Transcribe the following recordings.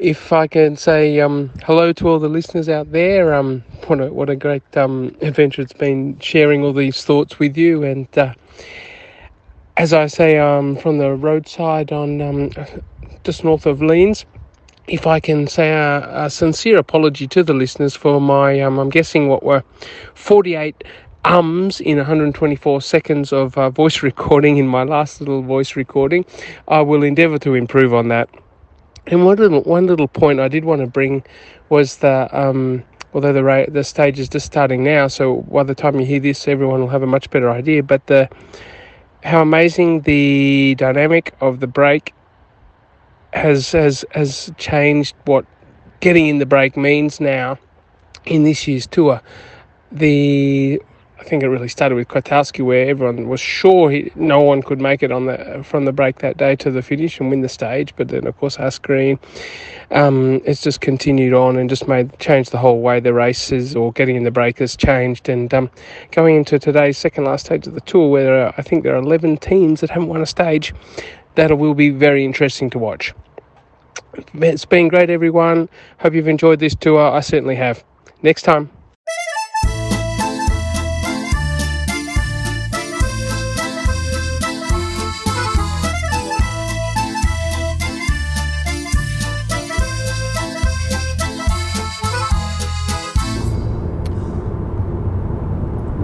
If I can say um, hello to all the listeners out there, um, what a, what a great um, adventure it's been sharing all these thoughts with you. And uh, as I say, um, from the roadside on um, just north of Leans, if I can say a, a sincere apology to the listeners for my, um, I'm guessing what were 48 ums in 124 seconds of uh, voice recording in my last little voice recording. I will endeavour to improve on that. And one little one little point I did want to bring was that um, although the ra- the stage is just starting now, so by the time you hear this, everyone will have a much better idea. But the how amazing the dynamic of the break has has has changed what getting in the break means now in this year's tour. The I think it really started with Kwiatkowski, where everyone was sure he, no one could make it on the from the break that day to the finish and win the stage. But then, of course, Asgreen, um, it's just continued on and just made changed the whole way the races or getting in the break has changed. And um, going into today's second last stage of the tour, where uh, I think there are 11 teams that haven't won a stage, that will be very interesting to watch. It's been great, everyone. Hope you've enjoyed this tour. I certainly have. Next time.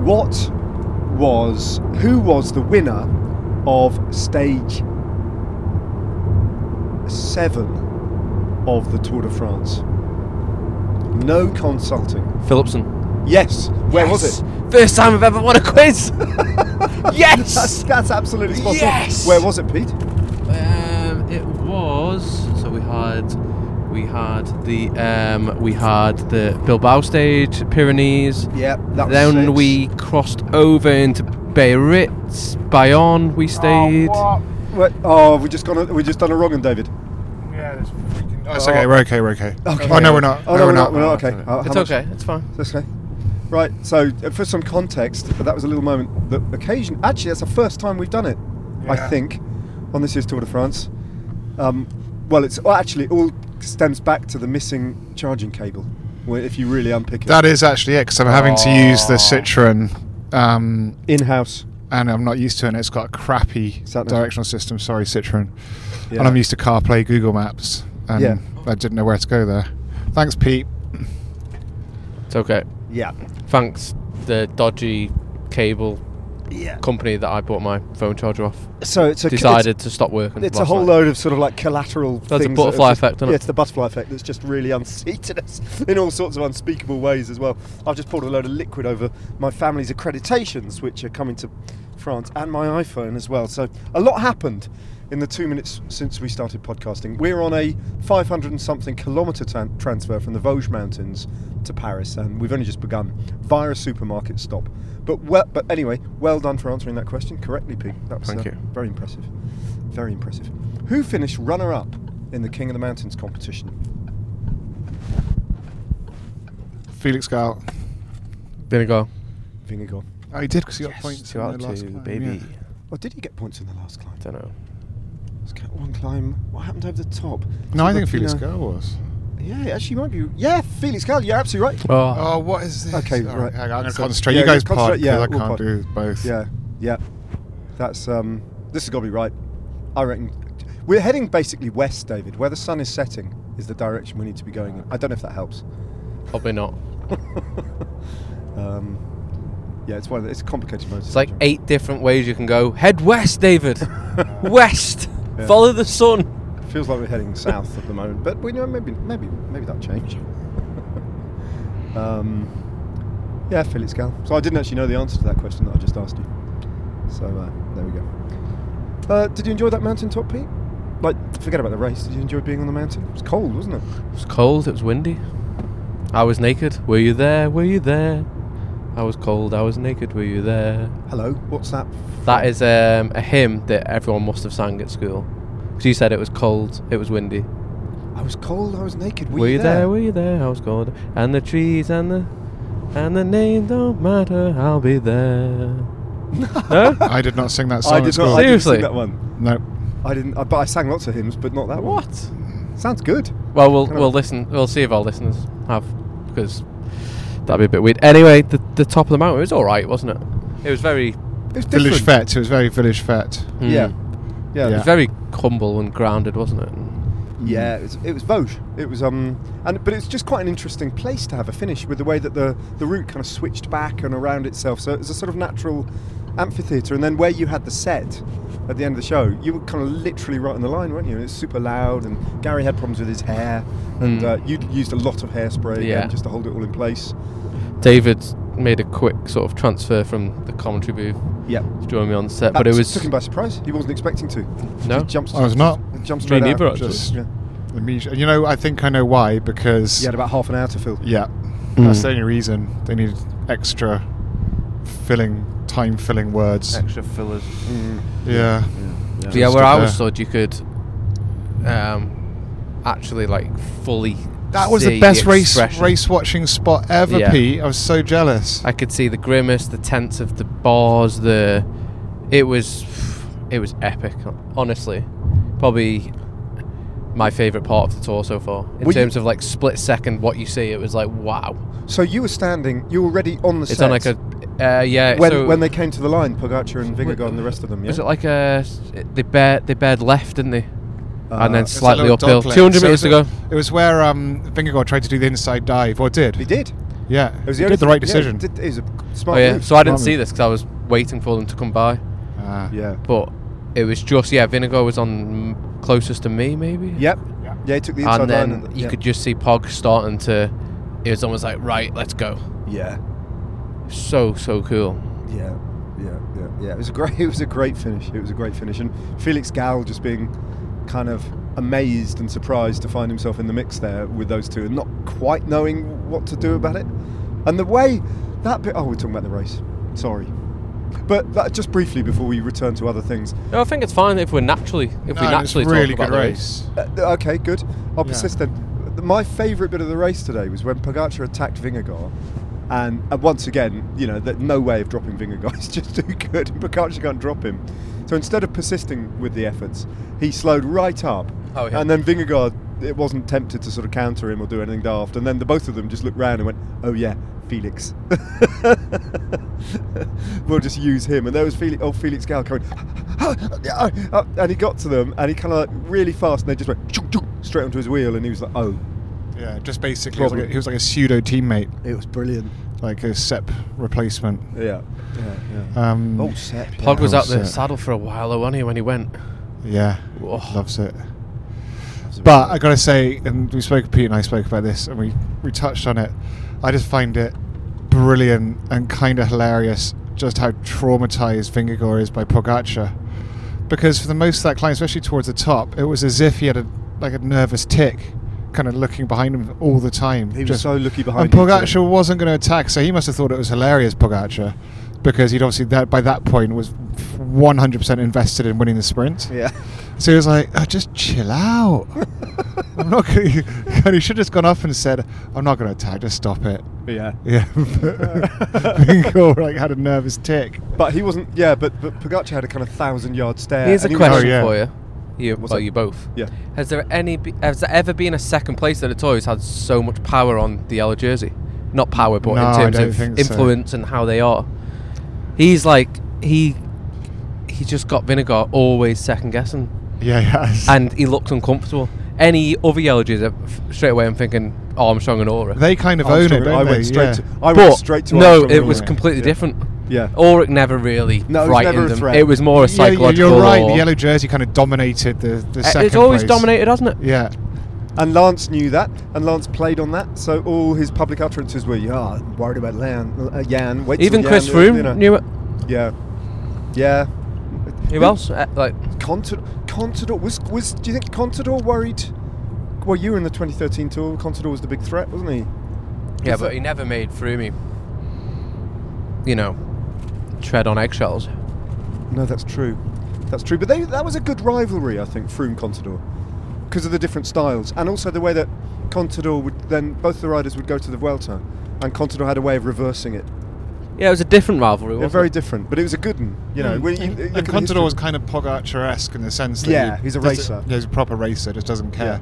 What was who was the winner of stage seven of the Tour de France? No consulting. Philipsen. Yes. Where was it? First time I've ever won a quiz. That's, yes. that's absolutely spot on. Yes! Where was it, Pete? Um, it was. So we had, we had the, um, we had the Bilbao stage, Pyrenees. Yeah, that was Then six. we crossed over into Biarritz, Bayonne. We stayed. Oh, what? What? oh, we just gone. We just done a wrong one, David. Yeah, that's freaking. Oh, it's okay. We're okay. We're okay. Okay. Oh no, we're not. Oh no, we're not. We're not. Okay. Uh, it's much- okay. It's fine. It's okay. Right. So, uh, for some context, that was a little moment. The occasion. Actually, that's the first time we've done it. I think on this year's Tour de France. Um, well, it's well, actually all stems back to the missing charging cable. Where if you really unpick it, That is actually it because I'm having to use the Citroen, um, in-house. and I'm not used to it. and It's got a crappy Sat nav. directional system. Sorry, Citroen. Yeah. And I'm used to CarPlay, Google Maps, and Yeah. I didn't know where to go there. Thanks, Pete. It's okay. Yeah. Thanks the dodgy cable Yeah. company that I bought my phone charger off So it's a decided to stop working. It's, it's a whole night. load of sort of like collateral. That's a butterfly just- effect, isn't Yeah, it? it's the butterfly effect that's just really unseated us in all sorts of unspeakable ways as well. I've just poured a load of liquid over my family's accreditations, which are coming to France, and my iPhone as well. So a lot happened in the two minutes since we started podcasting. We're on a 500 and something kilometre tan- transfer from the Vosges Mountains to Paris, and we've only just begun via a supermarket stop. But well, but anyway, well done for answering that question correctly, Pete. That was Thank uh, you. very impressive. Very impressive. Who finished runner-up in the King of the Mountains competition? Felix Gall. Vinegar. Vingegaard. Oh, he did because he got Yes, points. two in out the last two, climb, baby. yeah. Oh, did he get points in the last climb? I don't know. Let's get one climb. What happened over the top? No, I think Felix know- Gal was. Yeah, actually, might be. Yeah, Felix Gall. You're absolutely right. Oh, Oh, what is this? Okay, All right. hang on, I'm going to So- concentrate. yeah, you guys yeah, pod, concentrate, yeah, I we'll can't pod. do both. Yeah, yeah. That's um. This has got to be right. I reckon. We're heading basically west, David. Where the sun is setting is the direction we need to be going in. I don't know if that helps. probably not. Um, yeah, it's one. Of the, it's a complicated motor. It's like eight different ways you can go. Head west, David. west. Yeah. Follow the sun. Feels like we're heading south at the moment, but we know maybe maybe maybe that'll change. um, yeah, Felix Gall. So I didn't actually know the answer to that question that I just asked you. So uh, there we go. Uh, did you enjoy that mountaintop, Pete? Like, forget about the race. Did you enjoy being on the mountain? It was cold, wasn't it? It was cold. It was windy. I was naked. Were you there? Were you there? I was cold. I was naked. Were you there? Hello, what's that? That is um, a hymn that everyone must have sang at school. Because you said it was cold. It was windy. I was cold. I was naked. Were, Were you there? Were you there? I was cold. And the trees and the and the name don't matter. I'll be there. no? I did not sing that song I at did school. not. I didn't Seriously? sing that one. No. I didn't. I, but I sang lots of hymns, but not that one. What? Sounds good. Well, we'll Kinda- we'll listen. We'll see if our listeners have because that'd be a bit weird. Anyway, the the top of the mountain it was all right, wasn't it? It was very It was Village different. Fete. It was very Village Fete. mm, Yeah. Yeah. It was very humble and grounded, wasn't it? Yeah, it was, it was Vosges. It was um, and but it's just quite an interesting place to have a finish with the way that the the route kind of switched back and around itself. So it was a sort of natural amphitheatre, and then where you had the set at the end of the show, you were kind of literally right on the line, weren't you? And it's super loud, and Gary had problems with his hair, and Mm. uh, you used a lot of hairspray Yeah. just to hold it all in place. David made a quick sort of transfer from the commentary booth Yeah, to join me on set, that but it was took him by surprise. He wasn't expecting to. no. He jumped, I was not. Jumped straight Me out. neither, actually. Just- Yeah. Immediate- And you know, I think I know why. Because He had about half an hour to fill. yeah, that's Mm. the only reason they needed extra filling time filling words. extra fillers. Mm. Yeah. So yeah, Just where I was there. stood, you could um, actually like fully. That was the best race expression. race watching spot ever, Yeah. Pete. I was so jealous. I could see the grimace, the tense of the bars, the. It was, it was epic. Honestly, probably my favorite part of the tour so far. In Were you- terms of like split second, what you see, it was like wow. So you were standing. You were already on the It's set. on like a, uh, yeah. when so when they came to the line, Pogacar and Vingegaard and the rest of them. Yeah. was it like a they bared they bared left, didn't they? Uh, and then slightly uphill. 200 So meters to go. It was where um, Vingegaard tried to do the inside dive, or did. he did. Yeah, It was he the did the right thing- yeah, decision. it was a Oh yeah. move. So I didn't see this because I was waiting for them to come by. Ah. yeah. But it was just yeah. Vinegar was on closest to me maybe. Yep. Yeah. Yeah, he took the inside dive. and then line. you yeah. could just see Pog starting to. It was almost like right, let's go. Yeah. So so cool. Yeah. Yeah. Yeah. Yeah. It was a great. It was a great finish. It was a great finish, and Felix Gall just being kind of amazed and surprised to find himself in the mix there with those two, and not quite knowing what to do about it. And the way that bit. Oh, we're talking about the race. Sorry. But that, just briefly before we return to other things, No, I think it's fine if we're naturally if No, we it was naturally a really talk about good the race. Uh, okay, good. I'll Yeah. persist then. My favourite bit of the race today was when Pogacar attacked Vingegaard, and, and once again, you know, that no way of dropping Vingegaard. He's just too good, and Pogacar can't drop him. So instead of persisting with the efforts, he slowed right up, Oh, yeah. and then Vingegaard it wasn't tempted to sort of counter him or do anything daft, and then the both of them just looked round and went, "Oh yeah, Felix." we'll just use him, and there was Felix, oh Felix Gall coming, and he got to them, and he kind of like really fast, and they just went chunk, chunk, straight onto his wheel, and he was like, "Oh, Yeah, just basically, he was, like a, he was like a pseudo teammate, it was brilliant." Like a Sepp replacement. Yeah, yeah, yeah. Um, oh, Sepp. Pog yeah. was Oh, out the saddle for a while, though, wasn't he, when he went? yeah, Whoa. loves it. But I gotta say, and we spoke, Pete and I spoke about this, and we, we touched on it. I just find it brilliant and kind of hilarious just how traumatized Vingegaard is by Pogacar. Because for the most of that climb, especially towards the top, it was as if he had a like a nervous tick, kind of looking behind him all the time. He was just- so looking behind. him, too. Pogacar wasn't going to attack, so he must have thought it was hilarious, Pogacar, because he'd obviously that by that point was 100% invested in winning the sprint. Yeah. So he was like, oh, "Just chill out. I'm not going." to And he should have just gone up and said, "I'm not going to attack. Just stop it." Yeah. Yeah. Vingegaard like had a nervous tick. But he wasn't. Yeah, but but Pogacar had a kind of thousand yard stare. Here's a and he was- question Oh, yeah. for you. You, What's well, that? you both. Yeah. Has there any? Has there ever been a second place at a tour who's had so much power on the yellow jersey? Not power, but No, in terms of think so. influence and how they are. He's like he. He just got Vinegar always second guessing, Yeah, yes. and he looked uncomfortable. Any other yellow jersey, uh, straight away I'm thinking Armstrong and Ullrich. they kind of Armstrong- own it, don't I they? went straight yeah. to. I but went straight to. no, Armstrong it and was completely Yeah. different. Yeah. Ullrich never really No, it was frightened never a him. threat. It was more a Yeah, you're- psychological. You're right. The yellow jersey kind of dominated the the Uh, second. It's always place. dominated, hasn't it? Yeah. And Lance knew that, and Lance played on that. So all his public utterances were, "Yeah, I'm worried about Lan, uh, Jan." Wait Even Jan, Chris Froome you know." knew it. Yeah, yeah. Who else? Uh, like Contador, Contador was was. Do you think Contador worried? Well, you were in the 2013 tour. Contador was the big threat, wasn't he? yeah, Is but that- he never made through me. You know, tread on eggshells. No, that's true. That's true. But they, that was a good rivalry, I think, Froome Contador, because of the different styles and also the way that Contador would then both the riders would go to the Vuelta, and Contador had a way of reversing it. Yeah, it was a different rivalry. Yeah, Wasn't very it? different, but it was a good one. You know, Mm. when you, and, you and Contador was kind of Pogacar-esque in the sense that Yeah, he he's a racer. yeah, he's a proper racer. Just doesn't care.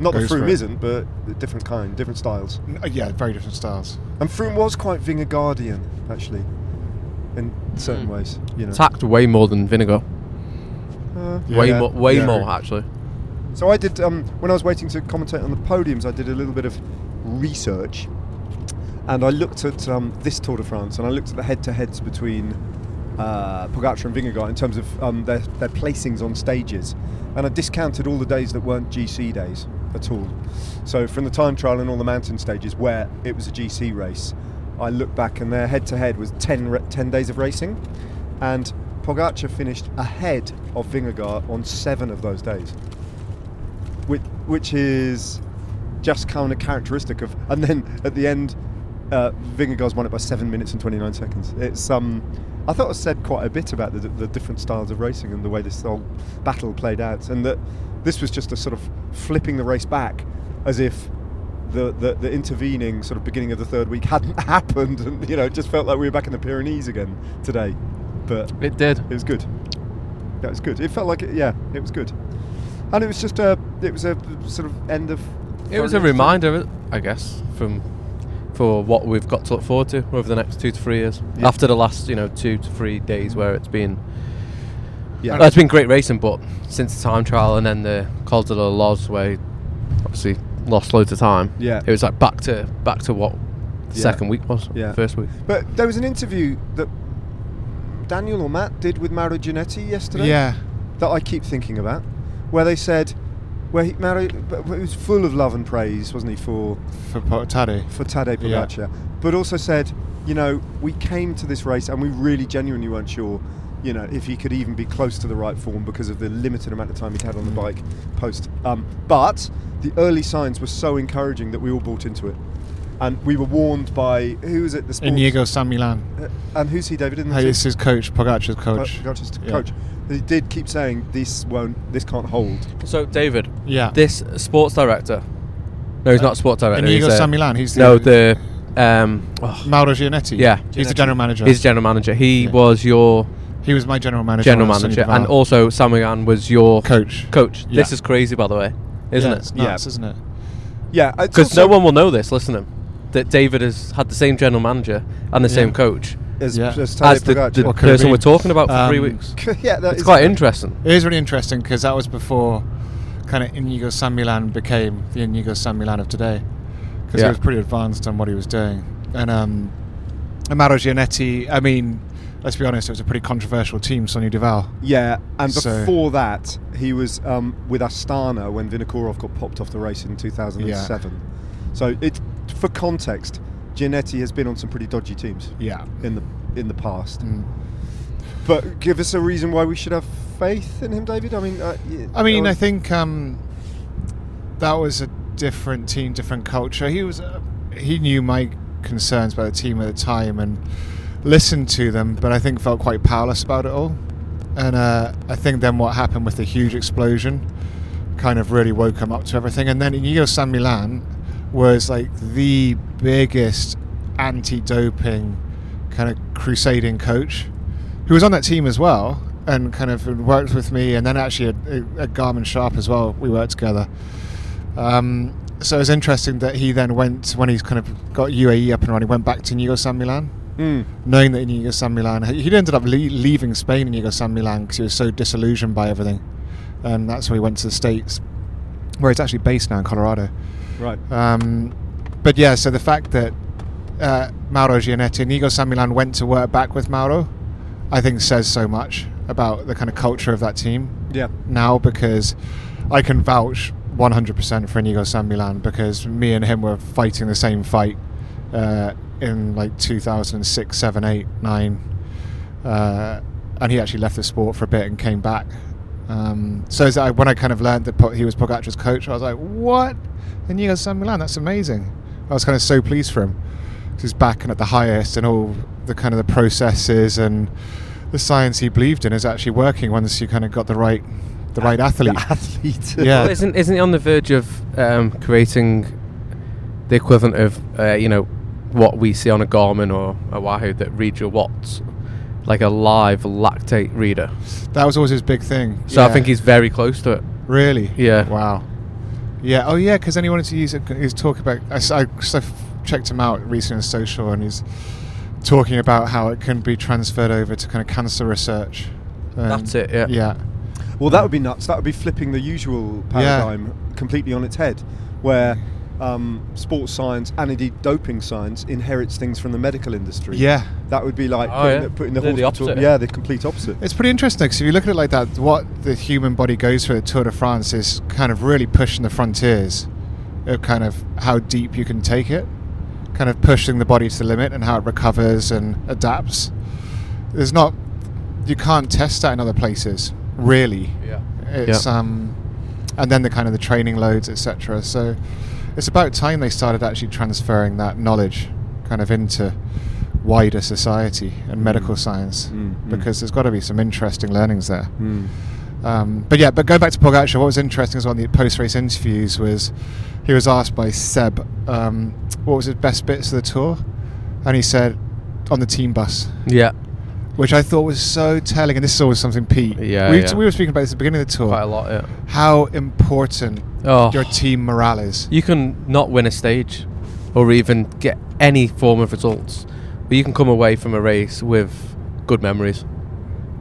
not that goes for Froome it. isn't, but a different kind, different styles. N- Yeah, very different styles. And Froome was quite Vingegaardian, actually, in certain Mm. ways. You know, Attacked way more than Vinegar. Uh, way yeah, more. Way yeah. more actually. So I did um, when I was waiting to commentate on the podiums. I did a little bit of research, and I looked at um, this Tour de France, and I looked at the head-to-heads between uh, Pogacar and Vingegaard in terms of um, their, their placings on stages, and I discounted all the days that weren't GC days at all. So from the time trial and all the mountain stages where it was a GC race, I looked back and their head-to-head was 10, 10 days of racing, and Pogacar finished ahead of Vingegaard on seven of those days which, which is just kind of characteristic of. And then at the end, uh, Vingegaard's won it by seven minutes and 29 seconds. It's um, I thought I said quite a bit about the, the different styles of racing and the way this whole battle played out, and that this was just a sort of flipping the race back, as if. The, the, the intervening sort of beginning of the third week hadn't happened, and you know, it just felt like we were back in the Pyrenees again today. But It did. it was good. Yeah, it was good. It felt like it. Yeah, it was good. And it was just a. It was a sort of end of. It was a reminder, I guess, from for what we've got to look forward to over the next two to three years. Yeah. After the last, you know, two to three days where it's been, Yeah. well, it's been great racing, but since the time trial and then the Col de la Loz, where obviously lost loads of time. Yeah. it was like back to back to what the Yeah. second week was. Yeah. first week. But there was an interview that Daniel or Matt did with Mauro Gianetti yesterday. Yeah. That I keep thinking about, where they said, where he, Mauro, but he was full of love and praise, wasn't he, for For Po- Tadej. for Tadej Yeah. Pogacar, but also said, you know, we came to this race and we really genuinely weren't sure, you know, if he could even be close to the right form because of the limited amount of time he'd had on the bike post. Um, but the early signs were so encouraging that we all bought into it. And we were warned by who was it? The sports, Inigo San Milan. Uh, and who's he, David? In the Hey, this is coach, Pogacar's coach. Pogacar's Yeah. coach. He did keep saying this won't, this can't hold. So David, Yeah. this sports director. No, he's not a sports director. Inigo he's, uh, San Milan. He's the, no the um. oh, Mauro Gianetti. Yeah. He's the general manager. He's general manager. He Yeah. was your he was my general manager. general when I was manager, and Duval. also San Milan was your coach. coach. Yeah. This is crazy, by the way, isn't yeah, it? It's Yeah. isn't it? Yeah, Because no one will know this. Listen to him. That David has had the same general manager and the Yeah. same coach as, Yeah. as Tadej as the, the What person we're talking about for three Um, weeks. yeah, that It's is- quite interesting. It is really interesting because that was before kind of Inigo San Milan became the Inigo San Milan of today. Because Yeah. he was pretty advanced on what he was doing. And um, Amaro Gianetti, I mean, let's be honest, it was a pretty controversial team, Saunier Duval. Yeah, and So- before that, he was um, with Astana when Vinokurov got popped off the race in 2007. So it, for context, Gianetti has been on some pretty dodgy teams Yeah. in the in the past. Mm. But give us a reason why we should have faith in him, David. I mean, uh, I mean, I think um, that was a different team, different culture. He was, uh, he knew my concerns about the team at the time and listened to them, but I think felt quite powerless about it all. And uh, I think then what happened with the huge explosion kind of really woke him up to everything. And then Inigo San Milan was like the biggest anti-doping kind of crusading coach who was on that team as well and kind of worked with me and then actually at, at Garmin Sharp as well we worked together um, so it was interesting that he then went when he's kind of got UAE up and running went back to Inigo San Milan Mm. knowing that Inigo San Milan he ended up le- leaving Spain Inigo San Milan because he was so disillusioned by everything and that's why he went to the States where he's actually based now in Colorado right. um, but yeah, so the fact that uh, Mauro Gianetti and Inigo San Milan went to work back with Mauro, I think says so much about the kind of culture of that team Yeah. now because I can vouch 100% for Inigo San Milan because me and him were fighting the same fight uh, in like 2006, 7, 8, 9. Uh, and he actually left the sport for a bit and came back. Um, so as I, when I kind of learned that he was Pogacar's coach, I was like, "What? And you Inigo San Milan? That's amazing!" I was kind of so pleased for him. 'Cause He's back and at the highest, and all the kind of the processes and the science he believed in is actually working once you kind of got the right, the right athlete. The athlete. Yeah. Well, isn't isn't he on the verge of um, creating the equivalent of uh, you know what we see on a Garmin or a Wahoo that reads your watts, like a live lactate reader? That was always his big thing. So I think he's very close to it. Really? Yeah. Wow. Yeah. Oh, yeah. Because then he wanted to use it. He's talking about. i've checked him out recently on social, and he's talking about how it can be transferred over to kind of cancer research. Um, That's it, yeah. Yeah. Well, that would be nuts. That would be flipping the usual paradigm completely on its head, where um, sports science and indeed doping science inherits things from the medical industry. Yeah. That would be like Oh, putting, yeah. the, putting the They're the opposite. yeah, the complete opposite. It's pretty interesting because if you look at it like that, what the human body goes through at Tour de France is kind of really pushing the frontiers of kind of how deep you can take it, kind of pushing the body to the limit and how it recovers and adapts. There's not, you can't test that in other places, really. Yeah. It's um, and then the kind of the training loads, etc. So it's about time they started actually transferring that knowledge kind of into wider society and medical science Mm, mm. because there's got to be some interesting learnings there. Mm. Um, but yeah, but going back to Pogacar, what was interesting as well in the post-race interviews was he was asked by Seb um, what was his best bits of the tour, and he said on the team bus, Yeah. Which I thought was so telling. And this is always something, Pete. Yeah, we, yeah. we were speaking about this at the beginning of the tour. Quite a lot. Yeah. How important Oh. your team morale is. You can not win a stage, or even get any form of results, but you can come away from a race with good memories,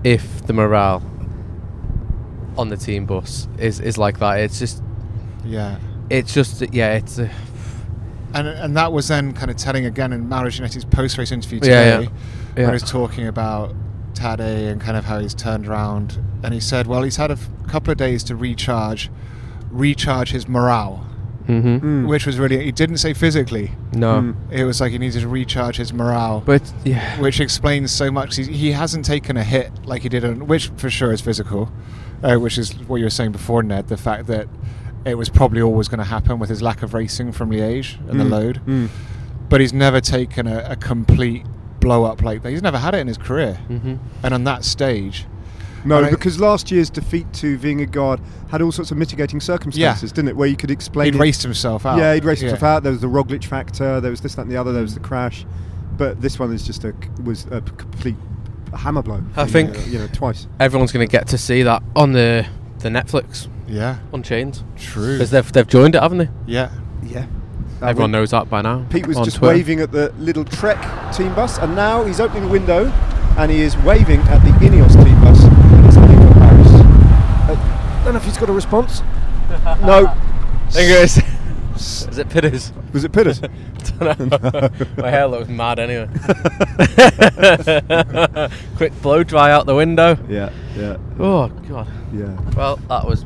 if the morale on the team bus is is like that. It's just Yeah. it's just yeah it's uh, And and that was then kind of telling again in Mauro Gianetti's post-race interview today, yeah. where Yeah. he was talking about Tadej and kind of how he's turned around, and he said, well, he's had a f- couple of days to recharge, recharge his morale, hmm Mm. which was really. He didn't say physically. no, Mm. It was like he needed to recharge his morale. but yeah, which explains so much. He, he hasn't taken a hit like he did, on, which for sure is physical, uh, which is what you were saying before, Ned. The fact that it was probably always going to happen with his lack of racing from Liège and the Mm. load, Mm. but he's never taken a, a complete blow up like that. He's never had it in his career, hmm and on that stage, No, And I- because last year's defeat to Vingegaard had all sorts of mitigating circumstances, didn't it? Where you could explain he'd it- raced himself out. Yeah, he'd raced Yeah. himself out. There was the Roglic factor. There was this, that, and the other. There was the crash. But this one is just a was a p- complete hammer blow. I for think- Vingegaard, you know twice. everyone's gonna get to see that on the the Netflix Yeah, Unchained true. because they've they've joined it, haven't they? Yeah, Yeah. Everyone knows that by now. Pete was on just Twitter. waving at the little Trek team bus, and now he's opening the window, and he is waving at the Ineos team bus. that is heading for Paris. Uh, don't know if he's got a response. no. Think it is. Is it Pitters? Was it Pitters? My hair looks mad anyway. Quick blow dry out the window. yeah, yeah, Oh god. yeah. Well, that was.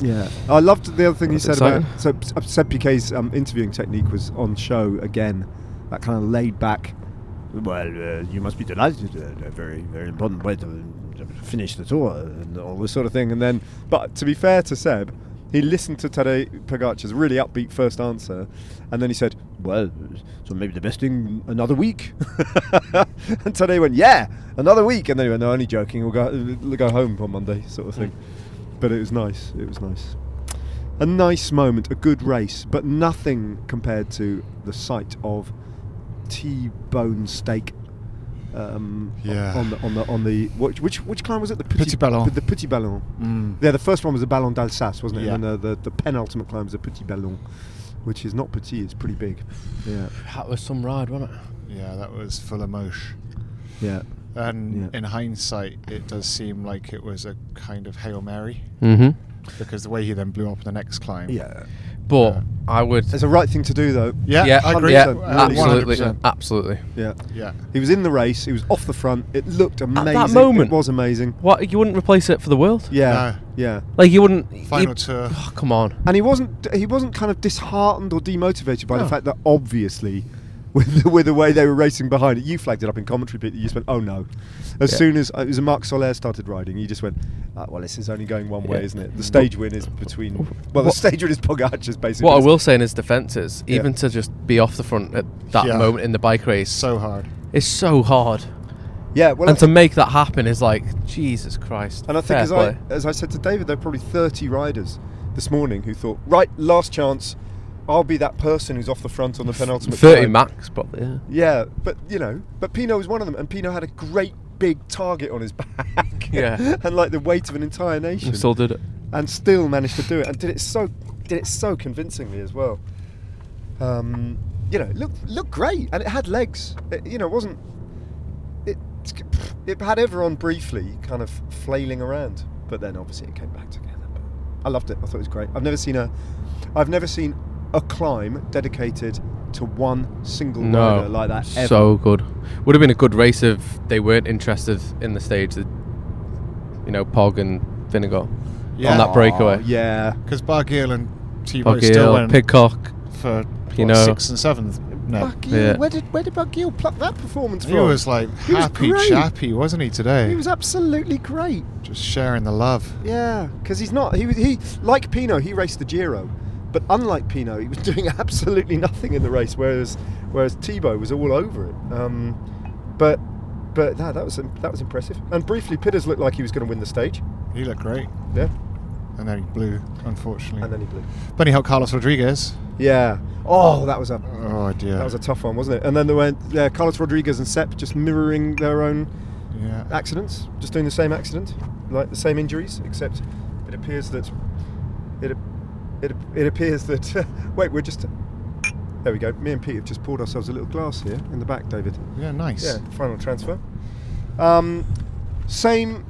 Yeah, I loved the other thing you said exciting. about so Seb Piquet's um, interviewing technique was on show again. That kind of laid back. Well, uh, you must be delighted. Uh, a very, very important way to, finish the tour and all this sort of thing. And then, but to be fair to Seb, he listened to Tadej Pogacar's really upbeat first answer, and then he said, "Well, so maybe the best thing another week." and Tadej went, "Yeah, another week." And then he went, "No, only joking. We'll go, we'll go home on Monday," sort of thing but it was nice. It was nice. A nice moment, a good race, but nothing compared to the sight of T-bone steak. Um, Yeah. On the on the on the which which which climb was it? The Petit Ballon. The Petit Ballon. Mm. Yeah, the first one was the Ballon d'Alsace, wasn't it? Yeah. And the, the the penultimate climb was the Petit Ballon. which is not petit. It's pretty big. Yeah, That was some ride, wasn't it? Yeah, that was full of mosh. yeah. And Yeah. in hindsight, it does seem like it was a kind of hail mary Mm-hmm. because the way he then blew up on the next climb. Yeah. But Yeah. I would. It's a right thing to do, though. yeah, yeah, I agree. yeah, absolutely, 100%. absolutely. Yeah. Yeah, He was in the race. He was off the front. It looked amazing. that moment. it was amazing. What you wouldn't replace it for the world? Yeah, No. yeah. Like you wouldn't. final you- tour. Oh, come on. And he wasn't. He wasn't kind of disheartened or demotivated by the fact that obviously, with the, with the way they were racing behind it, you flagged it up in commentary. But you just went, "Oh no!" As Yeah. soon as uh, it was Marc Soler started riding, you just went, ah, "Well, this is only going one way, Yeah. isn't it?" The stage win is between. Well, the stage win is Pogacar's basically. What I will say in his defence is, Yeah. even to just be off the front at that Yeah. moment in the bike race, So hard. It's so hard. Yeah, well, I and to think- make that happen is like Jesus Christ. And I think, as play. I, as I said to David, there are probably 30 riders this morning who thought, right, last chance, I'll be that person who's off the front on the penultimate. thirty climb." max probably. Yeah. Yeah, but you know, but Pinot was one of them, and Pinot had a great big target on his back. Yeah. and like the weight of an entire nation, He still did it. and still managed to do it, and did it so, did it so convincingly as well. Um, you know, it looked looked great, and it had legs. It, you know, it wasn't. It it had everyone briefly kind of flailing around, but then obviously it came back together. I loved it. I thought it was great. I've never seen a, I've never seen a climb dedicated to one single No, rider like that ever. so good. Would have been a good race if they weren't interested in the stage. That, you know, Pog and Vinegar Yeah. on that breakaway. Oh, yeah. Because Barguil and Thibaut Pog still Hill, went Pidcock. for you know. sixth and seventh. No, Buck Yeah. Where did where did Barguil pluck that performance from? he was like He happy great. chappy, wasn't he today? He was absolutely great. just sharing the love. Yeah, because he's not. He was- he like Pinot. He raced the Giro, but unlike Pinot, he was doing absolutely nothing in the race. Whereas whereas Thibaut was all over it. Um, but but no, that was that was impressive. And briefly, Pitters looked like he was going to win the stage. He looked great, Yeah, and then he blew, unfortunately. and then he blew. Then he helped Carlos Rodriguez. Yeah. Oh, that was a Oh dear. that was a tough one, wasn't it? And then there went yeah, Carlos Rodriguez and Sepp just mirroring their own yeah. accidents, just doing the same accident, like the same injuries, except it appears that it it, it appears that wait, we're just there we go. Me and Pete have just poured ourselves a little glass here in the back, David. Yeah, nice. Yeah, final transfer. Um, same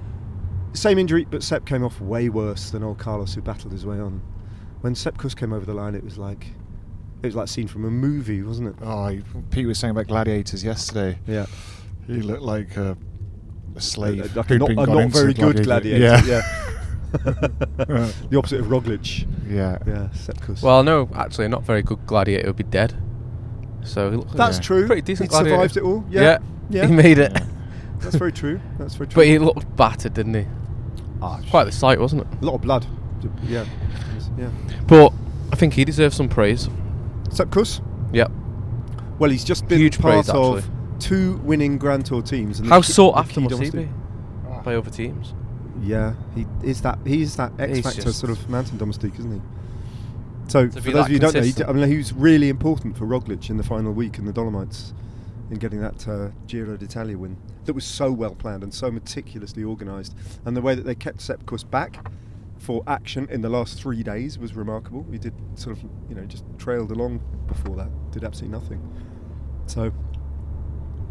same injury, but Sepp came off way worse than old Carlos, who battled his way on. When Sepp Kuss came over the line, it was like it was like scene from a movie, wasn't it? Oh, Pete was saying about gladiators yesterday. Yeah, He looked like a, a slave. like a not, a not very good gladiator. Yeah. yeah. the opposite of Roglic. yeah. Yeah, Sepp Kuss. Well, no, actually, not very good gladiator would be dead. So he looked That's Yeah. true. Pretty decent He gladiator. survived it all. Yeah. Yeah, Yeah. he made it. Yeah. That's very true. That's very true. but he looked battered, didn't he? Ah, Quite the sight, wasn't it? a lot of blood. Yeah. Yeah. But I think he deserves some praise. Sepp Kuss. Yep. Well, he's just been Huge part praise, of actually. two winning Grand Tour teams. And How the key- sought the after key must he domestic- be by other teams? Yeah, he is that. He is that X He's factor sort of mountain domestique, isn't he? So, for those of you who don't know, he, consistent. d- I mean, he was really important for Roglic in the final week in the Dolomites in getting that uh, Giro d'Italia win. That was so well planned and so meticulously organised, and the way that they kept Sepp Kuss back for action in the last three days was remarkable. He did sort of, you know, just trailed along before that, did absolutely nothing. So,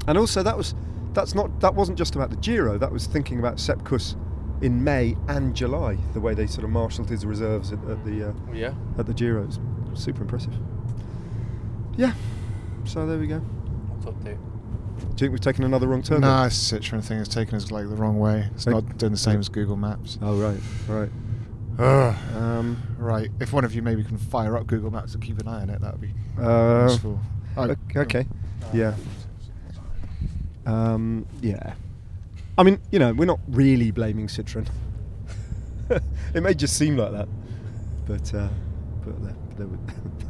and also that was that's not that wasn't just about the Giro. That was thinking about Sepp Kuss in May and July. The way they sort of marshalled his reserves at, at the uh, Yeah. at the Giro was super impressive. Yeah. So there we go. What's up, dude? Do you think we've taken another wrong turn? Nah, this Citroen thing has taken us like the wrong way. It's Like- not doing the same as Google Maps. Oh right, right. Ugh. Um, right. If one of you maybe can fire up Google Maps and keep an eye on it, that would be uh, useful. I- o- okay. Yeah. Um, yeah. I mean, you know, we're not really blaming Citroen. it may just seem like that, but uh, but there, there, we,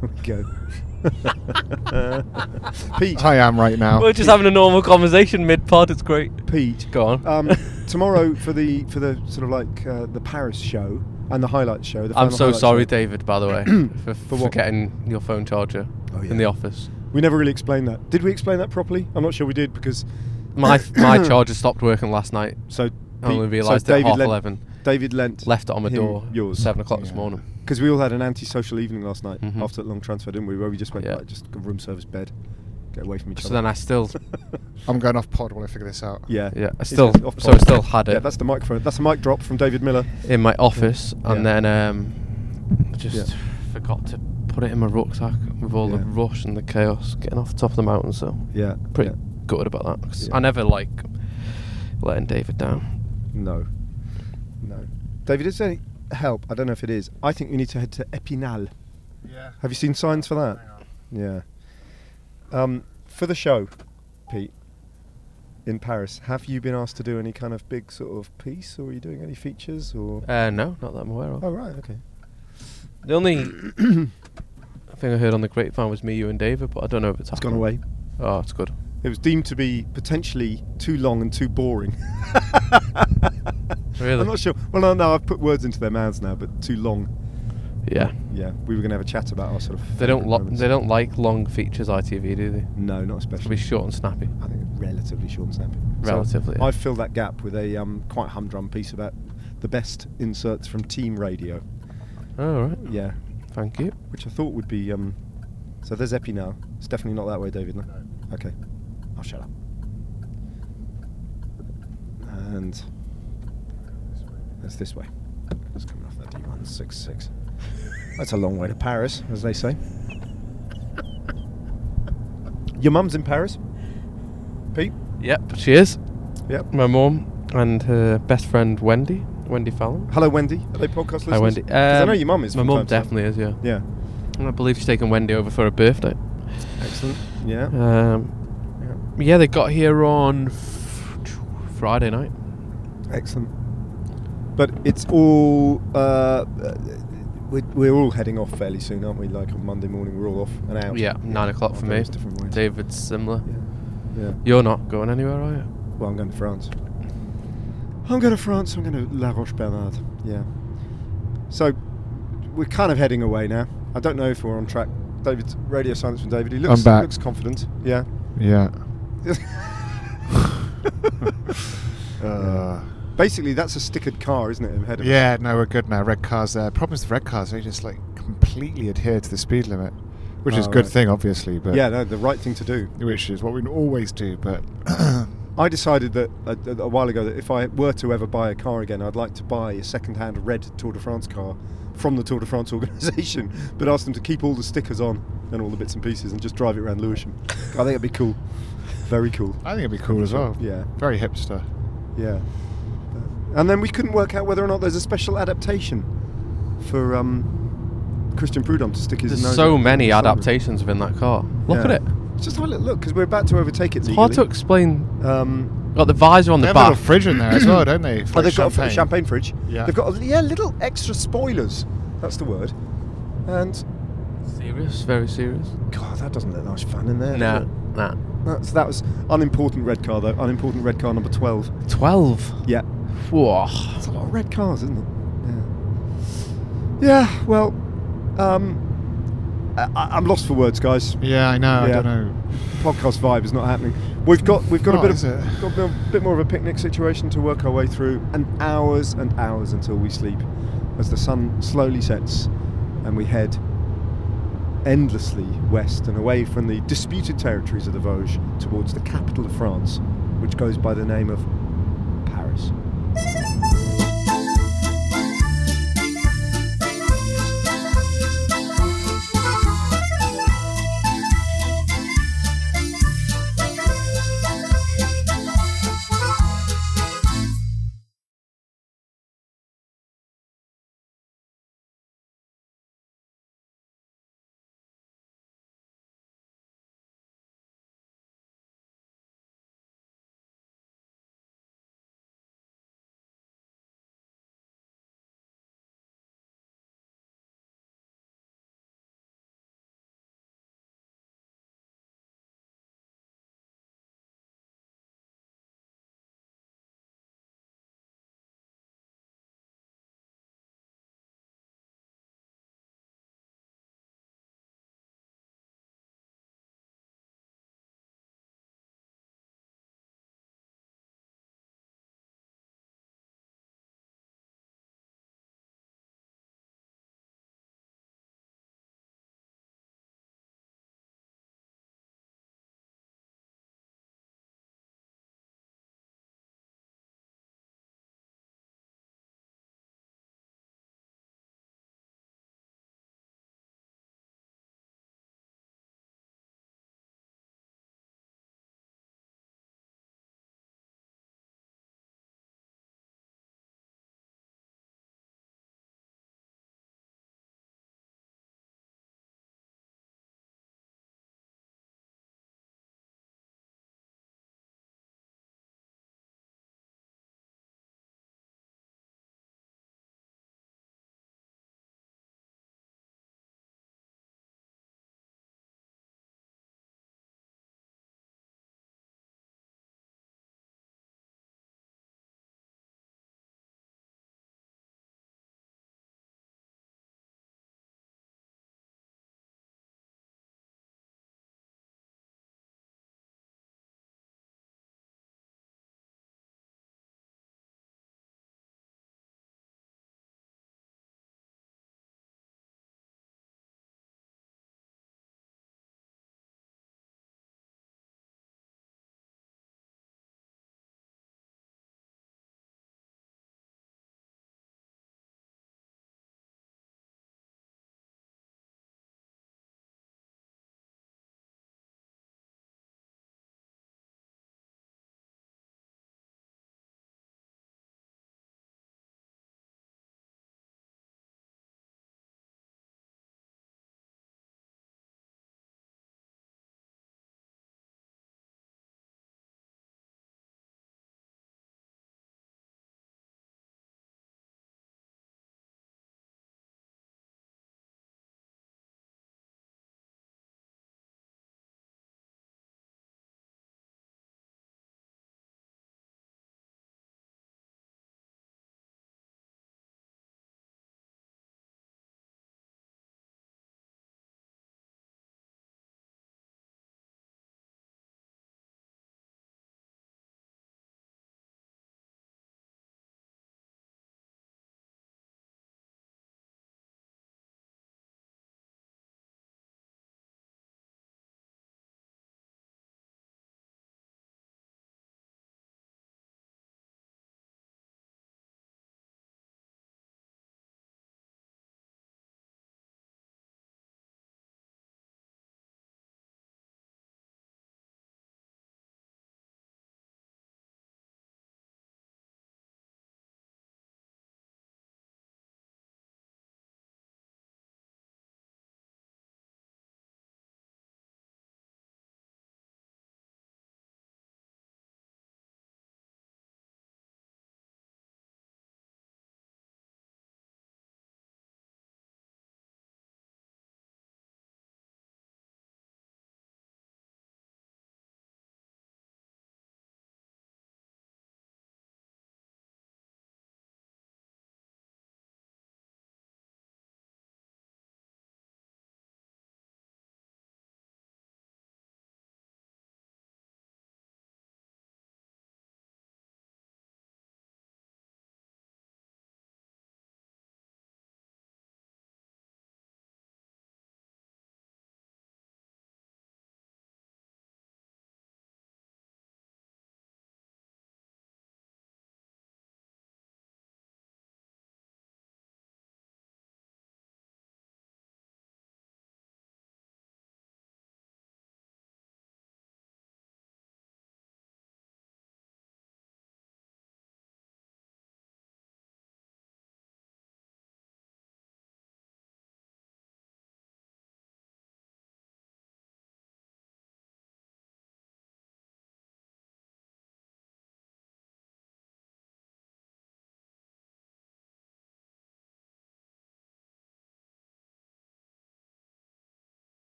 there we go. Pete, I am right now. We're just having a normal conversation mid pod. It's great. Pete. Go on. Um, tomorrow for the for the sort of like uh, the Paris show and the highlights show. The I'm so sorry, show. David. By the way, for, For what? forgetting your phone charger Oh, yeah. in the office. We never really explained that. Did we explain that properly? I'm not sure we did because My my charger stopped working last night. so I only Pete- realised so at David half lent, eleven. David lent Left it on my door. yours. Seven o'clock this morning. because we all had an antisocial evening last night Mhm. after that long transfer, didn't we? Where we just went Yeah. like just room service bed, get away from each So other. So then I still, I'm going off pod while I figure this out. yeah, yeah, I He's still, off so I still had Yeah, it that's the microphone. That's a mic drop from David Millar. in my office, and Yeah. then um, I just Yeah. forgot to put it in my rucksack with all the rush and the chaos getting off the top of the mountain. So Yeah, pretty yeah. Gutted about that. 'cause Yeah. I never like letting David down. No, no. David, is there any help? I don't know if it is. I think you need to head to Epinal. Yeah. Have you seen signs for that? Yeah. Um, for the show, Pete, in Paris, have you been asked to do any kind of big sort of piece, or are you doing any features, or? Uh, no, not that I'm aware of. oh right, okay. The only thing I heard on the grapevine was me, you, and David, but I don't know if it's It's gone away. Oh, it's good. It was deemed to be potentially too long and too boring. Really? I'm not sure. Well, no, no, I've put words into their mouths now, but too long. Yeah. Yeah, we were going to have a chat about our sort of. They don't. Lo- moments. they don't like long features. ITV, do they? No, not It'll be short and snappy. I think it's relatively short and snappy. So Relatively, yeah. I've filled that gap with a um, quite humdrum piece about the best inserts from Team Radio. Oh, right. Yeah, Thank you. which I thought would be. Um, so there's Epinal. It's definitely not that way, David. No. Okay, I'll shut up. And that's this way. It's coming off that D166. That's a long way to Paris, as they say. Your mum's in Paris, Pete. Yep, she is. Yep. My mum and her best friend Wendy, Wendy Fallon. Hello, Wendy. Are they podcast listeners? Hi, Wendy. 'Cause I Um, know your mum is. My mum time to time. definitely is. Yeah. Yeah. And I believe she's taking Wendy over for her birthday. Excellent. Yeah. Um, yeah. yeah, they got here on f- Friday night. Excellent. But it's all. Uh, we're, we're all heading off fairly soon, aren't we? Like on Monday morning, we're all off and out. Yeah, nine o'clock for me. Different ways. David's similar. Yeah. yeah. You're not going anywhere, are you? Well, I'm going to France. I'm going to France. I'm going to La Roche Bernard. Yeah. So we're kind of heading away now. I don't know if we're on track. David's radio silence from David. He looks I'm back. looks confident. Yeah. Yeah. Uh, Uh, Basically, that's a stickered car, isn't it? Ahead of us? yeah, no, we're good now. Red cars there. Problem with red cars they just like completely adhere to the speed limit, which is Oh, a good right. thing, obviously. But Yeah, no, the right thing to do. which is what we always do. But I decided that a, a while ago that if I were to ever buy a car again, I'd like to buy a second-hand red Tour de France car from the Tour de France organisation, but ask them to keep all the stickers on and all the bits and pieces and just drive it around Lewisham. I think it'd be cool. Very cool. I think it'd be cool as well. Yeah, Very hipster. yeah. And then we couldn't work out whether or not there's a special adaptation for um, Christian Prudhomme to stick his There's nose so in many the sunroof. adaptations within that car. Look Yeah. at it. Just have a little look because we're about to overtake it It's hard to explain. Um, Got the visor on They the have a back. little fridge in there as well, don't they? For Oh, they've got a champagne. champagne fridge. Yeah. They've got yeah little extra spoilers. That's the word. And Serious, very serious. God, that doesn't look nice fun in there. Nah, does it? nah. That's, that was unimportant red car though. Unimportant red car number twelve. Twelve. Yeah, Whoa. that's a lot of red cars, isn't it? Yeah. Yeah. Well, um, I, I'm lost for words, guys. Yeah, I know. I don't know. Podcast vibe is not happening. We've got we've got Not, a bit of got a bit more of a picnic situation to work our way through, and hours and hours until we sleep, as the sun slowly sets, and we head endlessly west and away from the disputed territories of the Vosges towards the capital of France, which goes by the name of